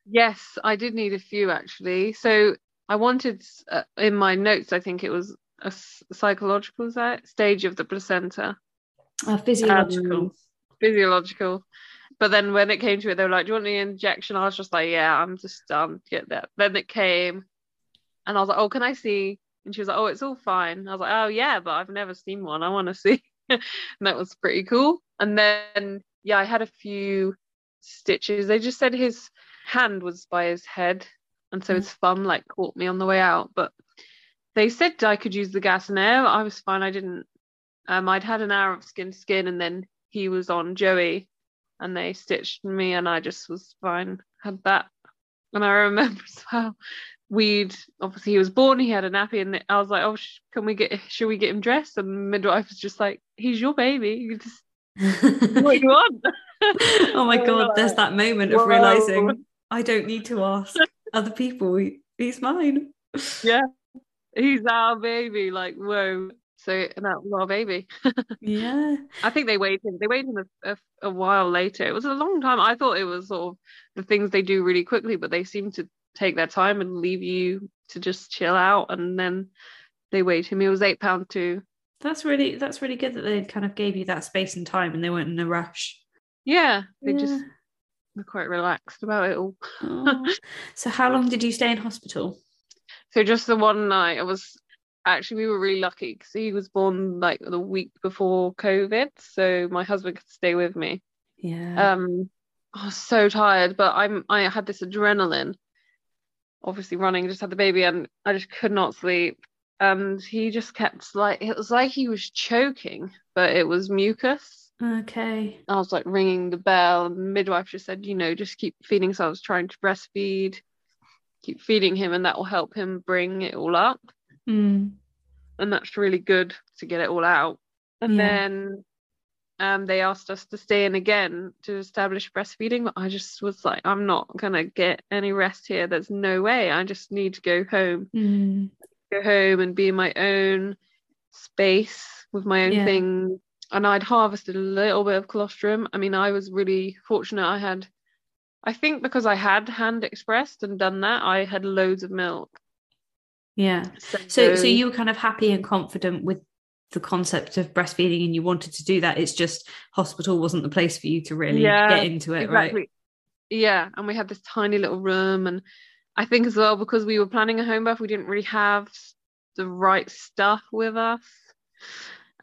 [SPEAKER 2] Yes, I did need a few actually. So I wanted uh, in my notes, I think it was a psychological stage of the placenta.
[SPEAKER 1] Oh, physiological.
[SPEAKER 2] Um, physiological. But then when it came to it, they were like, "Do you want the injection?" I was just like, "Yeah, I'm just done. Get that." Then it came, and I was like, "Oh, can I see?" And she was like, "Oh, it's all fine." I was like, "Oh yeah, but I've never seen one. I want to see." <laughs> and that was pretty cool. And then yeah, I had a few stitches. They just said his hand was by his head, and so his thumb like caught me on the way out. But they said I could use the gas and air. I was fine. I didn't. Um, I'd had an hour of skin to skin, and then he was on Joey, and they stitched me, and I just was fine. Had that, and I remember <laughs> as well. We'd obviously he was born. He had a nappy, and I was like, "Oh, sh- can we get? Should we get him dressed?" And the midwife was just like, "He's your baby. You just what you want." <laughs>
[SPEAKER 1] oh my god, there's that moment of
[SPEAKER 2] "Whoa."
[SPEAKER 1] realizing <laughs> I don't need to ask <laughs> other people. He's mine.
[SPEAKER 2] Yeah, he's our baby. Like, whoa. So that was our baby.
[SPEAKER 1] yeah.
[SPEAKER 2] I think they waited. They waited a, a, a, while later. It was a long time. I thought it was sort of the things they do really quickly, but they seem to take their time and leave you to just chill out. And then they weighed him. He was eight pound two.
[SPEAKER 1] That's really that's really good that they kind of gave you that space and time, and they weren't in a rush.
[SPEAKER 2] Yeah, they yeah. just were quite relaxed about it all.
[SPEAKER 1] oh. <laughs> So, how long did you stay in hospital?
[SPEAKER 2] So just the one night. I was actually we were really lucky because he was born like the week before COVID, so my husband could stay with me.
[SPEAKER 1] Yeah.
[SPEAKER 2] Um, I was so tired, but I'm I had this adrenaline. Obviously, running, just had the baby, and I just could not sleep. And he just kept like it was like he was choking, but it was mucus.
[SPEAKER 1] Okay.
[SPEAKER 2] I was like ringing the bell, and the midwife just said, you know, just keep feeding. So I was trying to breastfeed, keep feeding him, and that will help him bring it all up.
[SPEAKER 1] Mm.
[SPEAKER 2] And that's really good to get it all out. And yeah. then um, they asked us to stay in again to establish breastfeeding. But I just was like, I'm not going to get any rest here. There's no way. I just need to go home.
[SPEAKER 1] Mm.
[SPEAKER 2] Go home and be in my own space with my own yeah. thing. And I'd harvested a little bit of colostrum. I mean, I was really fortunate. I had, I think because I had hand expressed and done that, I had loads of milk.
[SPEAKER 1] Yeah. So, so, so you were kind of happy and confident with the concept of breastfeeding and you wanted to do that. It's just hospital wasn't the place for you to really yeah, get into it, exactly. right?
[SPEAKER 2] Yeah. And we had this tiny little room. And I think as well, because we were planning a home birth, we didn't really have the right stuff with us.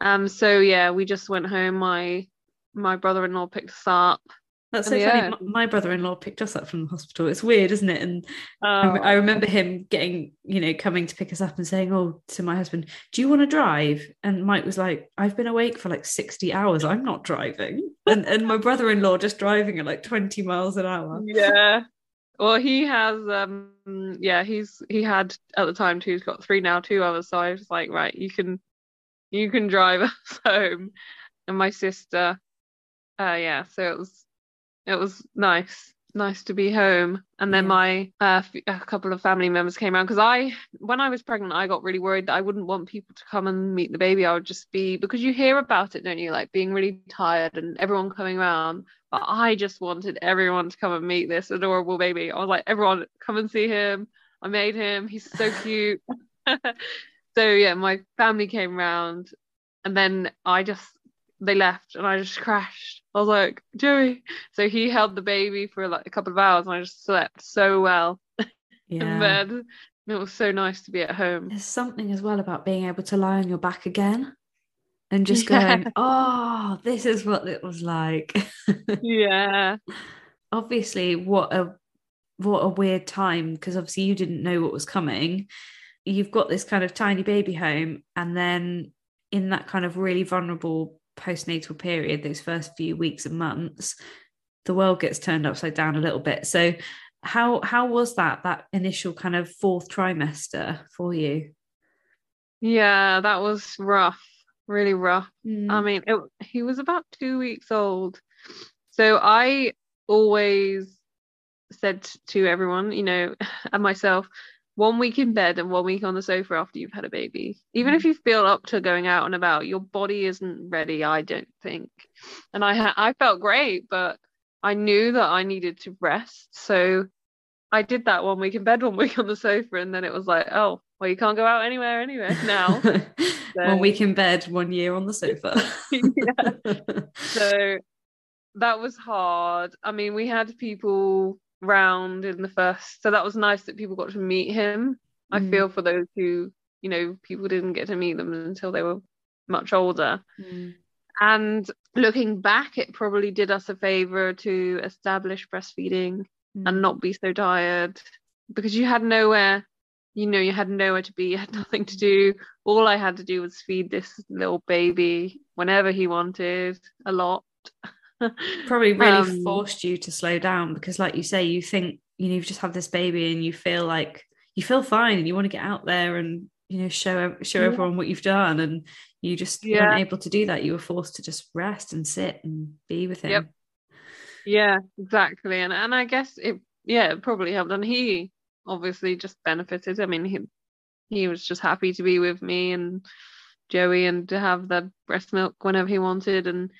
[SPEAKER 2] Um, so yeah, we just went home. My my brother in law picked us up
[SPEAKER 1] that's so yeah. funny. My brother-in-law picked us up from the hospital. It's weird, isn't it? And oh. I remember him getting, you know, coming to pick us up and saying, "Oh, to my husband, do you want to drive?" And Mike was like, "I've been awake for like sixty hours. I'm not driving." and and my brother-in-law just driving at like twenty miles an hour.
[SPEAKER 2] Yeah. Well, he has, um, yeah, he's he had at the time too. He's got three now, two others. So I was like, right, you can, you can drive <laughs> us home. And my sister, uh, yeah, so it was it was nice nice to be home. And then yeah. my uh, a couple of family members came around because i when i was pregnant i got really worried that i wouldn't want people to come and meet the baby. I would just be because you hear about it don't you? Like being really tired and everyone coming around. But i just wanted everyone to come and meet this adorable baby. I was like everyone come and see him. I made him. He's so cute. <laughs> So yeah my family came around and then i just they left and I just crashed. I was like, Joey. So he held the baby for like a couple of hours and I just slept so well <laughs> yeah. in bed. It was so nice to be at home.
[SPEAKER 1] There's something as well about being able to lie on your back again and just yeah. going, <laughs> oh, this is what it was like. <laughs>
[SPEAKER 2] yeah.
[SPEAKER 1] Obviously, what a what a weird time because obviously you didn't know what was coming. You've got this kind of tiny baby home, and then in that kind of really vulnerable postnatal period, those first few weeks and months, the world gets turned upside down a little bit. So how how was that that initial kind of fourth trimester for you?
[SPEAKER 2] Yeah, that was rough, really rough. Mm. I mean, it, he was about two weeks old, so I always said to everyone, you know, <laughs> and myself, one week in bed and one week on the sofa after you've had a baby. Even if mm. you feel up to going out and about, your body isn't ready, I don't think. And I ha- I felt great, but I knew that I needed to rest. So I did that one week in bed, one <laughs> week on the sofa, and then it was like, oh, well, you can't go out anywhere anyway now. <laughs> so,
[SPEAKER 1] one week in bed, one year on the sofa. <laughs>
[SPEAKER 2] yeah. So that was hard. I mean, we had people round in the first so that was nice that people got to meet him mm. i feel for those who you know people didn't get to meet them until they were much older
[SPEAKER 1] mm.
[SPEAKER 2] and looking back it probably did us a favor to establish breastfeeding mm. and not be so tired because you had nowhere you know you had nowhere to be <laughs> you had nothing to do all i had to do was feed this little baby whenever he wanted a lot <laughs>
[SPEAKER 1] probably really um, forced you to slow down because like you say you think you know you've just had this baby and you feel like you feel fine and you want to get out there and you know show show yeah. everyone what you've done and you just yeah. weren't able to do that you were forced to just rest and sit and be with him
[SPEAKER 2] yep. yeah exactly and and i guess it yeah it probably helped and he obviously just benefited i mean he he was just happy to be with me and Joey and to have the breast milk whenever he wanted and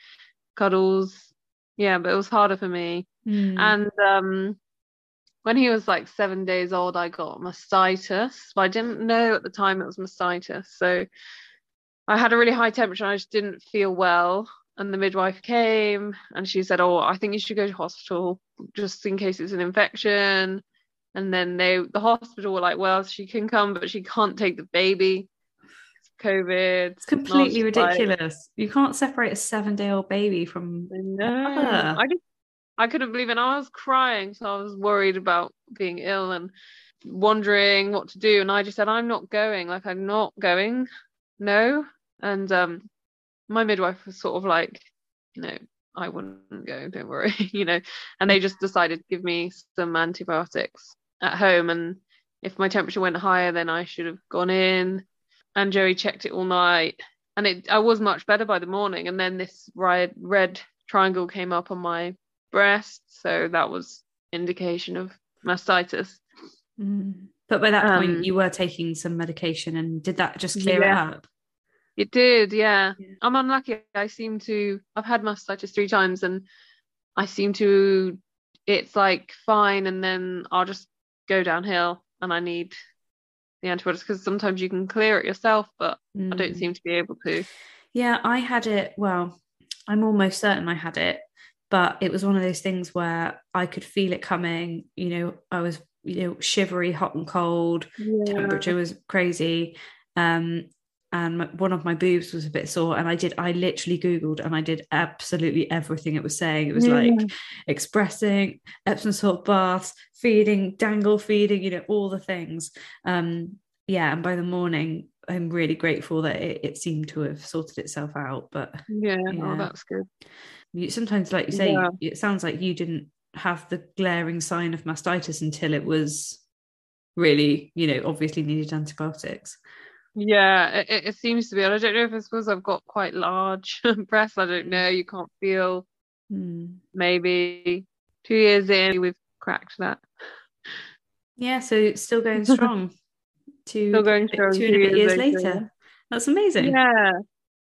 [SPEAKER 2] cuddles. Yeah, but it was harder for me.
[SPEAKER 1] Mm.
[SPEAKER 2] And um, when he was like seven days old, I got mastitis, but I didn't know at the time it was mastitis. So I had a really high temperature. And I just didn't feel well. And the midwife came and she said, "Oh, I think you should go to hospital just in case it's an infection." And then they, the hospital were like, "Well, she can come, but she can't take the baby. COVID.
[SPEAKER 1] It's completely
[SPEAKER 2] I like,
[SPEAKER 1] ridiculous. You can't separate a seven day old baby from.
[SPEAKER 2] I know. I just I couldn't believe it. And I was crying, so I was worried about being ill and wondering what to do. And I just said, I'm not going. Like I'm not going. No. And um my midwife was sort of like, you know, I wouldn't go, don't worry, <laughs> you know. And they just decided to give me some antibiotics at home. And if my temperature went higher, then I should have gone in. And Joey checked it all night. And it I was much better by the morning. And then this red red triangle came up on my breast. So that was indication of mastitis.
[SPEAKER 1] Mm. But by that
[SPEAKER 2] Um,
[SPEAKER 1] point, you were taking some medication, and did that just clear
[SPEAKER 2] Yeah.
[SPEAKER 1] it up?
[SPEAKER 2] It did, yeah.
[SPEAKER 1] Yeah.
[SPEAKER 2] I'm unlucky. I seem to I've had mastitis three times and I seem to it's like fine and then I'll just go downhill and I need the antibiotics because sometimes you can clear it yourself, but I don't
[SPEAKER 1] Mm.
[SPEAKER 2] seem to be able to.
[SPEAKER 1] Yeah, I had it. Well, I'm almost certain I had it, but it was one of those things where I could feel it coming. You know, I was, you know, shivery, hot and cold. Temperature was crazy. Um, and my, one of my boobs was a bit sore, and I did. I literally googled, and I did absolutely everything it was saying. It was
[SPEAKER 2] Yeah.
[SPEAKER 1] like expressing Epsom salt baths, feeding, dangle feeding, you know, all the things. Um, yeah, and by the morning, I'm really grateful that it, it seemed to have sorted itself out. But
[SPEAKER 2] Yeah,
[SPEAKER 1] Yeah.
[SPEAKER 2] oh that's good.
[SPEAKER 1] you, sometimes, like you say,
[SPEAKER 2] Yeah.
[SPEAKER 1] it sounds like you didn't have the glaring sign of mastitis until it was really, you know, obviously needed antibiotics.
[SPEAKER 2] Yeah, it, it- seems to be. And I don't know if it's because I've got quite large <laughs> breasts. I don't know. You can't feel
[SPEAKER 1] Hmm.
[SPEAKER 2] maybe two years in, we've cracked that.
[SPEAKER 1] Yeah, so still going <laughs> strong. Two,
[SPEAKER 2] Still going strong
[SPEAKER 1] two and a bit years
[SPEAKER 2] years
[SPEAKER 1] later.
[SPEAKER 2] later.
[SPEAKER 1] That's amazing.
[SPEAKER 2] Yeah,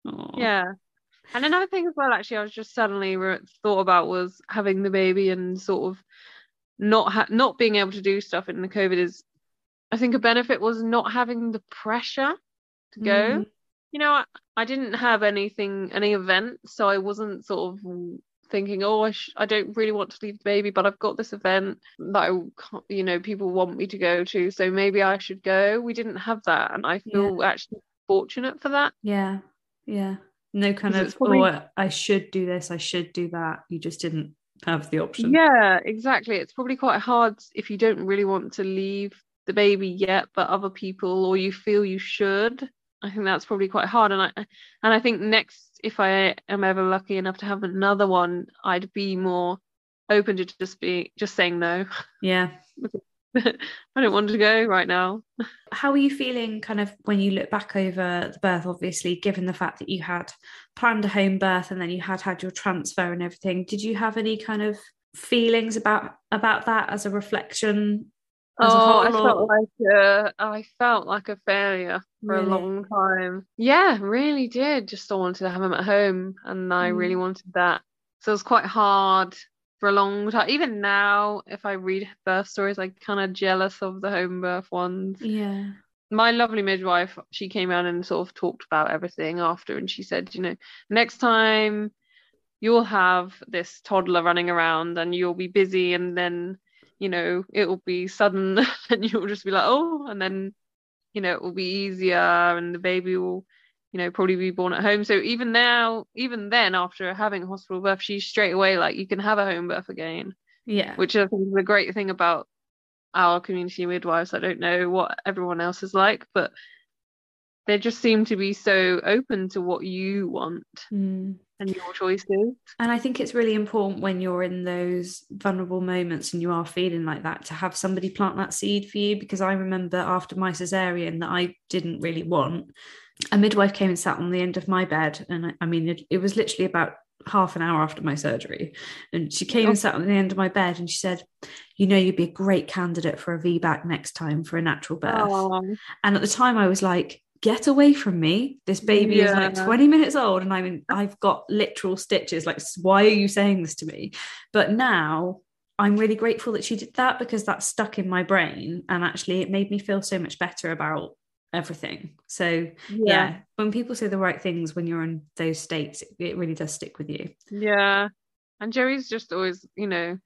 [SPEAKER 1] Aw.
[SPEAKER 2] yeah. And another thing as well, actually, I was just suddenly re- thought about was having the baby and sort of not ha- not being able to do stuff in the COVID is, I think a benefit was not having the pressure to go.
[SPEAKER 1] Mm.
[SPEAKER 2] You know, I, I didn't have anything, any event, so I wasn't sort of thinking, oh, I, sh- I don't really want to leave the baby, but I've got this event that I, you know, people want me to go to, so maybe I should go. We didn't have that, and I feel actually fortunate for that.
[SPEAKER 1] Yeah, yeah. No kind of,
[SPEAKER 2] probably-
[SPEAKER 1] oh, I should do this, I should do that. You just didn't have the option.
[SPEAKER 2] Yeah, exactly. It's probably quite hard if you don't really want to leave the baby yet, but other people or you feel you should. I think that's probably quite hard. And I and I think next, if I am ever lucky enough to have another one, I'd be more open to just be just saying no.
[SPEAKER 1] Yeah. <laughs>
[SPEAKER 2] I don't want to go right now.
[SPEAKER 1] How are you feeling kind of when you look back over the birth, obviously, given the fact that you had planned a home birth and then you had had your transfer and everything? Did you have any kind of feelings about about that as a reflection
[SPEAKER 2] oh? I felt like a, I felt like a failure for
[SPEAKER 1] Really?
[SPEAKER 2] a long time. Yeah, really did. Just I wanted to have him at home, and I
[SPEAKER 1] Mm.
[SPEAKER 2] really wanted that. So it was quite hard for a long time. Even now, if I read birth stories, I'm kind of jealous of the home birth ones.
[SPEAKER 1] yeah.
[SPEAKER 2] My lovely midwife, she came out and sort of talked about everything after, and she said, you know, next time you'll have this toddler running around and you'll be busy and then you know it will be sudden <laughs> and you'll just be like oh and then you know it will be easier and the baby will you know probably be born at home. So even now even then after having a hospital birth she's straight away like you can have a home birth again.
[SPEAKER 1] Yeah.
[SPEAKER 2] which I think is a great thing about our community midwives. I don't know what everyone else is like but they just seem to be so open to what you want
[SPEAKER 1] Mm.
[SPEAKER 2] and your choices
[SPEAKER 1] And I think it's really important when you're in those vulnerable moments and you are feeling like that to have somebody plant that seed for you. Because I remember after my cesarean that I didn't really want, a midwife came and sat on the end of my bed. And I, I mean, it, it was literally about half an hour after my surgery. And she came and sat on the end of my bed and she said, You know, you'd be a great candidate for a VBAC next time for a natural birth.
[SPEAKER 2] Oh,
[SPEAKER 1] And at the time, I was like, get away from me. This baby is like 20 minutes old and I'm in, <laughs> I've got literal stitches. Like, why are you saying this to me? But now I'm really grateful that she did that because that stuck in my brain and actually it made me feel so much better about everything. So yeah, when people say the right things when you're in those states, it, it really does stick with you.
[SPEAKER 2] Yeah. And Joey's just always, you know,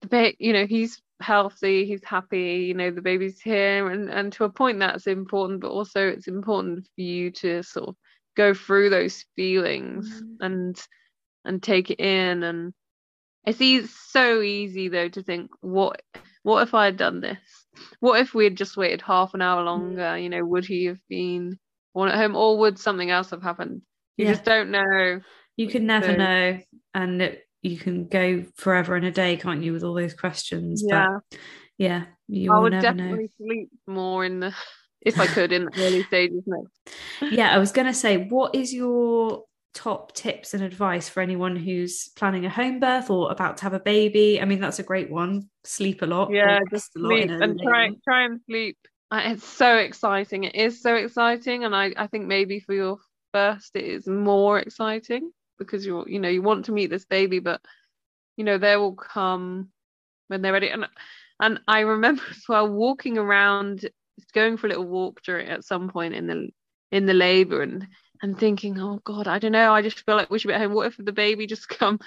[SPEAKER 2] the ba- you know, he's healthy, he's happy, you know, the baby's here and and to a point that's important, but also it's important for you to sort of go through those feelings
[SPEAKER 1] Mm.
[SPEAKER 2] and and take it in and it's easy, so easy though to think what what if I had done this? What if we had just waited half an hour longer? You know, would he have been born at home or would something else have happened? You
[SPEAKER 1] Yeah.
[SPEAKER 2] just don't know.
[SPEAKER 1] You can never
[SPEAKER 2] So-
[SPEAKER 1] know. And it, you can go forever and a day, can't you, with all those questions?
[SPEAKER 2] Yeah.
[SPEAKER 1] But yeah, you
[SPEAKER 2] I would definitely sleep more in the if I could in the <laughs> early stages next.
[SPEAKER 1] know. Yeah, I was going to say, what is your top tips and advice for anyone who's planning a home birth or about to have a baby? I mean, that's a great one. Sleep a lot.
[SPEAKER 2] Yeah, just
[SPEAKER 1] a lot
[SPEAKER 2] sleep and try try and sleep. It's so exciting. It is so exciting, and I I think maybe for your first it is more exciting because you're you know you want to meet this baby, but you know they will come when they're ready. And and I remember <laughs> as well walking around, going for a little walk during at some point in the in the labour and and thinking, oh God, I don't know. I just feel like we should be at home. What if the baby <laughs> just come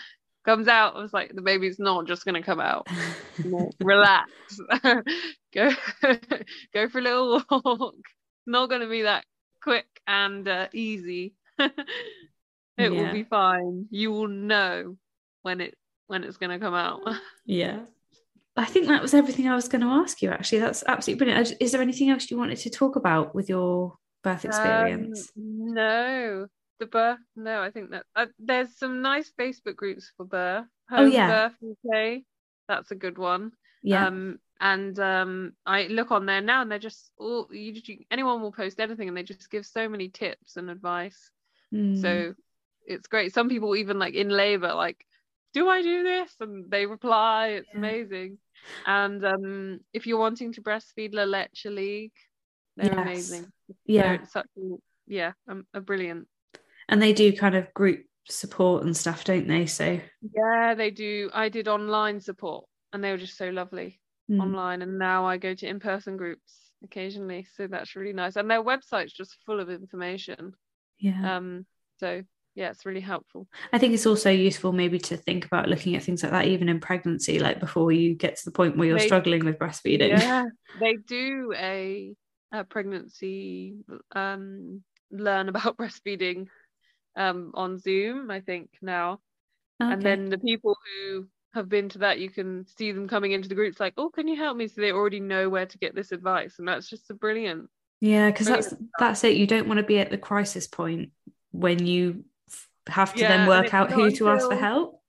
[SPEAKER 2] comes out? I was like, the baby's not just gonna come out. <laughs> Relax. go go for a little walk. Not gonna be that quick and uh, easy. It
[SPEAKER 1] Yeah.
[SPEAKER 2] will be fine. You will know when it when it's gonna come out. <laughs>
[SPEAKER 1] Yeah. I think that was everything I was going to ask you, actually. That's absolutely brilliant. Is there anything else you wanted to talk about with your birth experience?
[SPEAKER 2] Um, no, the birth. No, I think that uh, there's some nice Facebook groups for birth.
[SPEAKER 1] Oh, yeah.
[SPEAKER 2] Birth UK. That's a good one.
[SPEAKER 1] yeah.
[SPEAKER 2] Um, and um, I look on there now, and they're just all you, you, anyone will post anything, and they just give so many tips and advice.
[SPEAKER 1] Mm.
[SPEAKER 2] So it's great. Some people even like in labour, like, do I do this? And they reply. It's
[SPEAKER 1] Yeah.
[SPEAKER 2] amazing. And um, if you're wanting to breastfeed La Leche League, they're
[SPEAKER 1] Yes.
[SPEAKER 2] amazing.
[SPEAKER 1] yeah.
[SPEAKER 2] They're such a, yeah, um, a brilliant.
[SPEAKER 1] And they do kind of group support and stuff, don't they? So
[SPEAKER 2] Yeah, they do. I did online support, and they were just so lovely.
[SPEAKER 1] mm,
[SPEAKER 2] online and now I go to in-person groups occasionally so that's really nice and their website's just full of information
[SPEAKER 1] yeah.
[SPEAKER 2] um so yeah it's really helpful
[SPEAKER 1] I think it's also useful maybe to think about looking at things like that even in pregnancy, like before you get to the point where you're
[SPEAKER 2] They-
[SPEAKER 1] struggling with breastfeeding.
[SPEAKER 2] yeah <laughs> they do a, a pregnancy um learn about <laughs> breastfeeding um on Zoom I think now and then the people who have been to that you can see them coming into the groups like oh can you help me so they already know where to get this advice and that's just a brilliant
[SPEAKER 1] Yeah, because that's that's it. You don't want to be at the crisis point when you have to
[SPEAKER 2] Yeah,
[SPEAKER 1] then work out who to ask for help.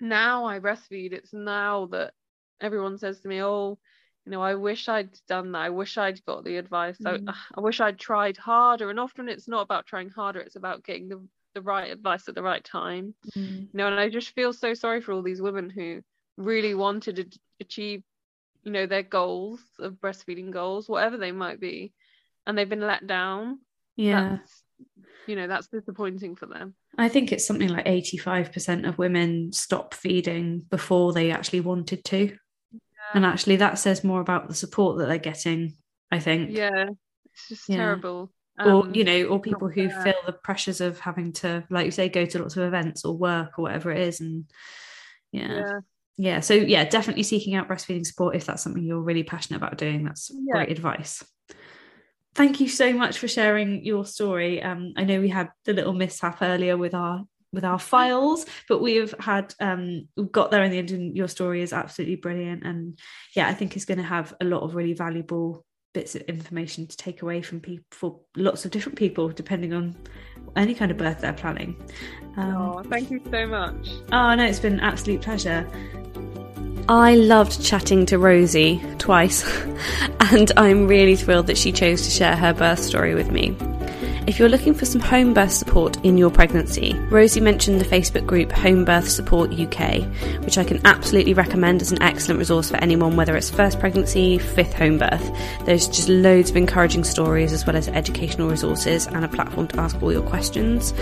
[SPEAKER 2] now I breastfeed, it's now that everyone says to me, "Oh, you know, I wish I'd done that. I wish I'd got the advice.
[SPEAKER 1] Mm.
[SPEAKER 2] I, I wish I'd tried harder." And often it's not about trying harder; it's about getting the the right advice at the right time.
[SPEAKER 1] Mm.
[SPEAKER 2] You know, and I just feel so sorry for all these women who really wanted to achieve, you know, their goals of breastfeeding goals, whatever they might be, and they've been let down.
[SPEAKER 1] Yeah.
[SPEAKER 2] That's, you know, that's disappointing for them.
[SPEAKER 1] I think it's something like 85% of women stop feeding before they actually wanted to. And actually, that says more about the support that they're getting, I think.
[SPEAKER 2] Yeah, it's just
[SPEAKER 1] Yeah.
[SPEAKER 2] terrible.
[SPEAKER 1] Or,
[SPEAKER 2] Um,
[SPEAKER 1] you know, or people who feel the pressures of having to, like you say, go to lots of events or work or whatever it is. And yeah.
[SPEAKER 2] yeah.
[SPEAKER 1] Yeah. So, yeah, definitely seeking out breastfeeding support if that's something you're really passionate about doing. That's
[SPEAKER 2] Yeah.
[SPEAKER 1] great advice. Thank you so much for sharing your story. Um, I know we had the little mishap earlier with our with our files, but we've had um we've got there in the end and your story is absolutely brilliant. And yeah, I think it's going to have a lot of really valuable bits of information to take away from people for lots of different people, depending on any kind of birth they're planning. Um,
[SPEAKER 2] Oh, thank you so much.
[SPEAKER 1] oh no, it's been an absolute pleasure.
[SPEAKER 3] I loved chatting to Rosie twice, <laughs> and I'm really thrilled that she chose to share her birth story with me.
[SPEAKER 1] If you're looking for some home birth support in your pregnancy, Rosie mentioned the Facebook group Home Birth Support UK, which I can absolutely recommend as an excellent resource for anyone, whether it's first pregnancy, fifth home birth. There's just loads of encouraging stories as well as educational resources and a platform to ask all your questions.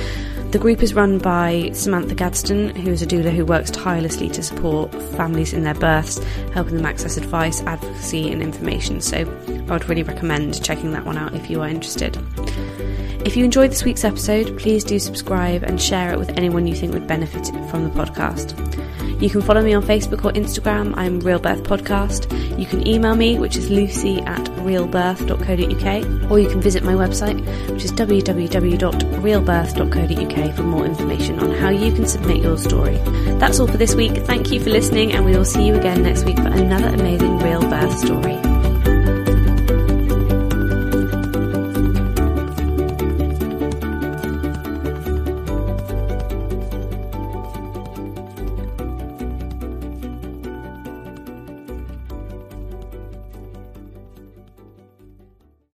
[SPEAKER 1] The group is run by Samantha Gadsden, who is a doula who works tirelessly to support families in their births, helping them access advice, advocacy, and information. So I would really recommend checking that one out if you are interested. If you enjoyed this week's episode, please do subscribe and share it with anyone you think would benefit from the podcast. You can follow me on Facebook or Instagram. I'm Real Birth Podcast. You can email me, which is lucy at realbirth.co.uk, or you can visit my website, which is www.realbirth.co.uk for more information on how you can submit your story. That's all for this week. Thank you for listening, and we will see you again next week for another amazing Real Birth story.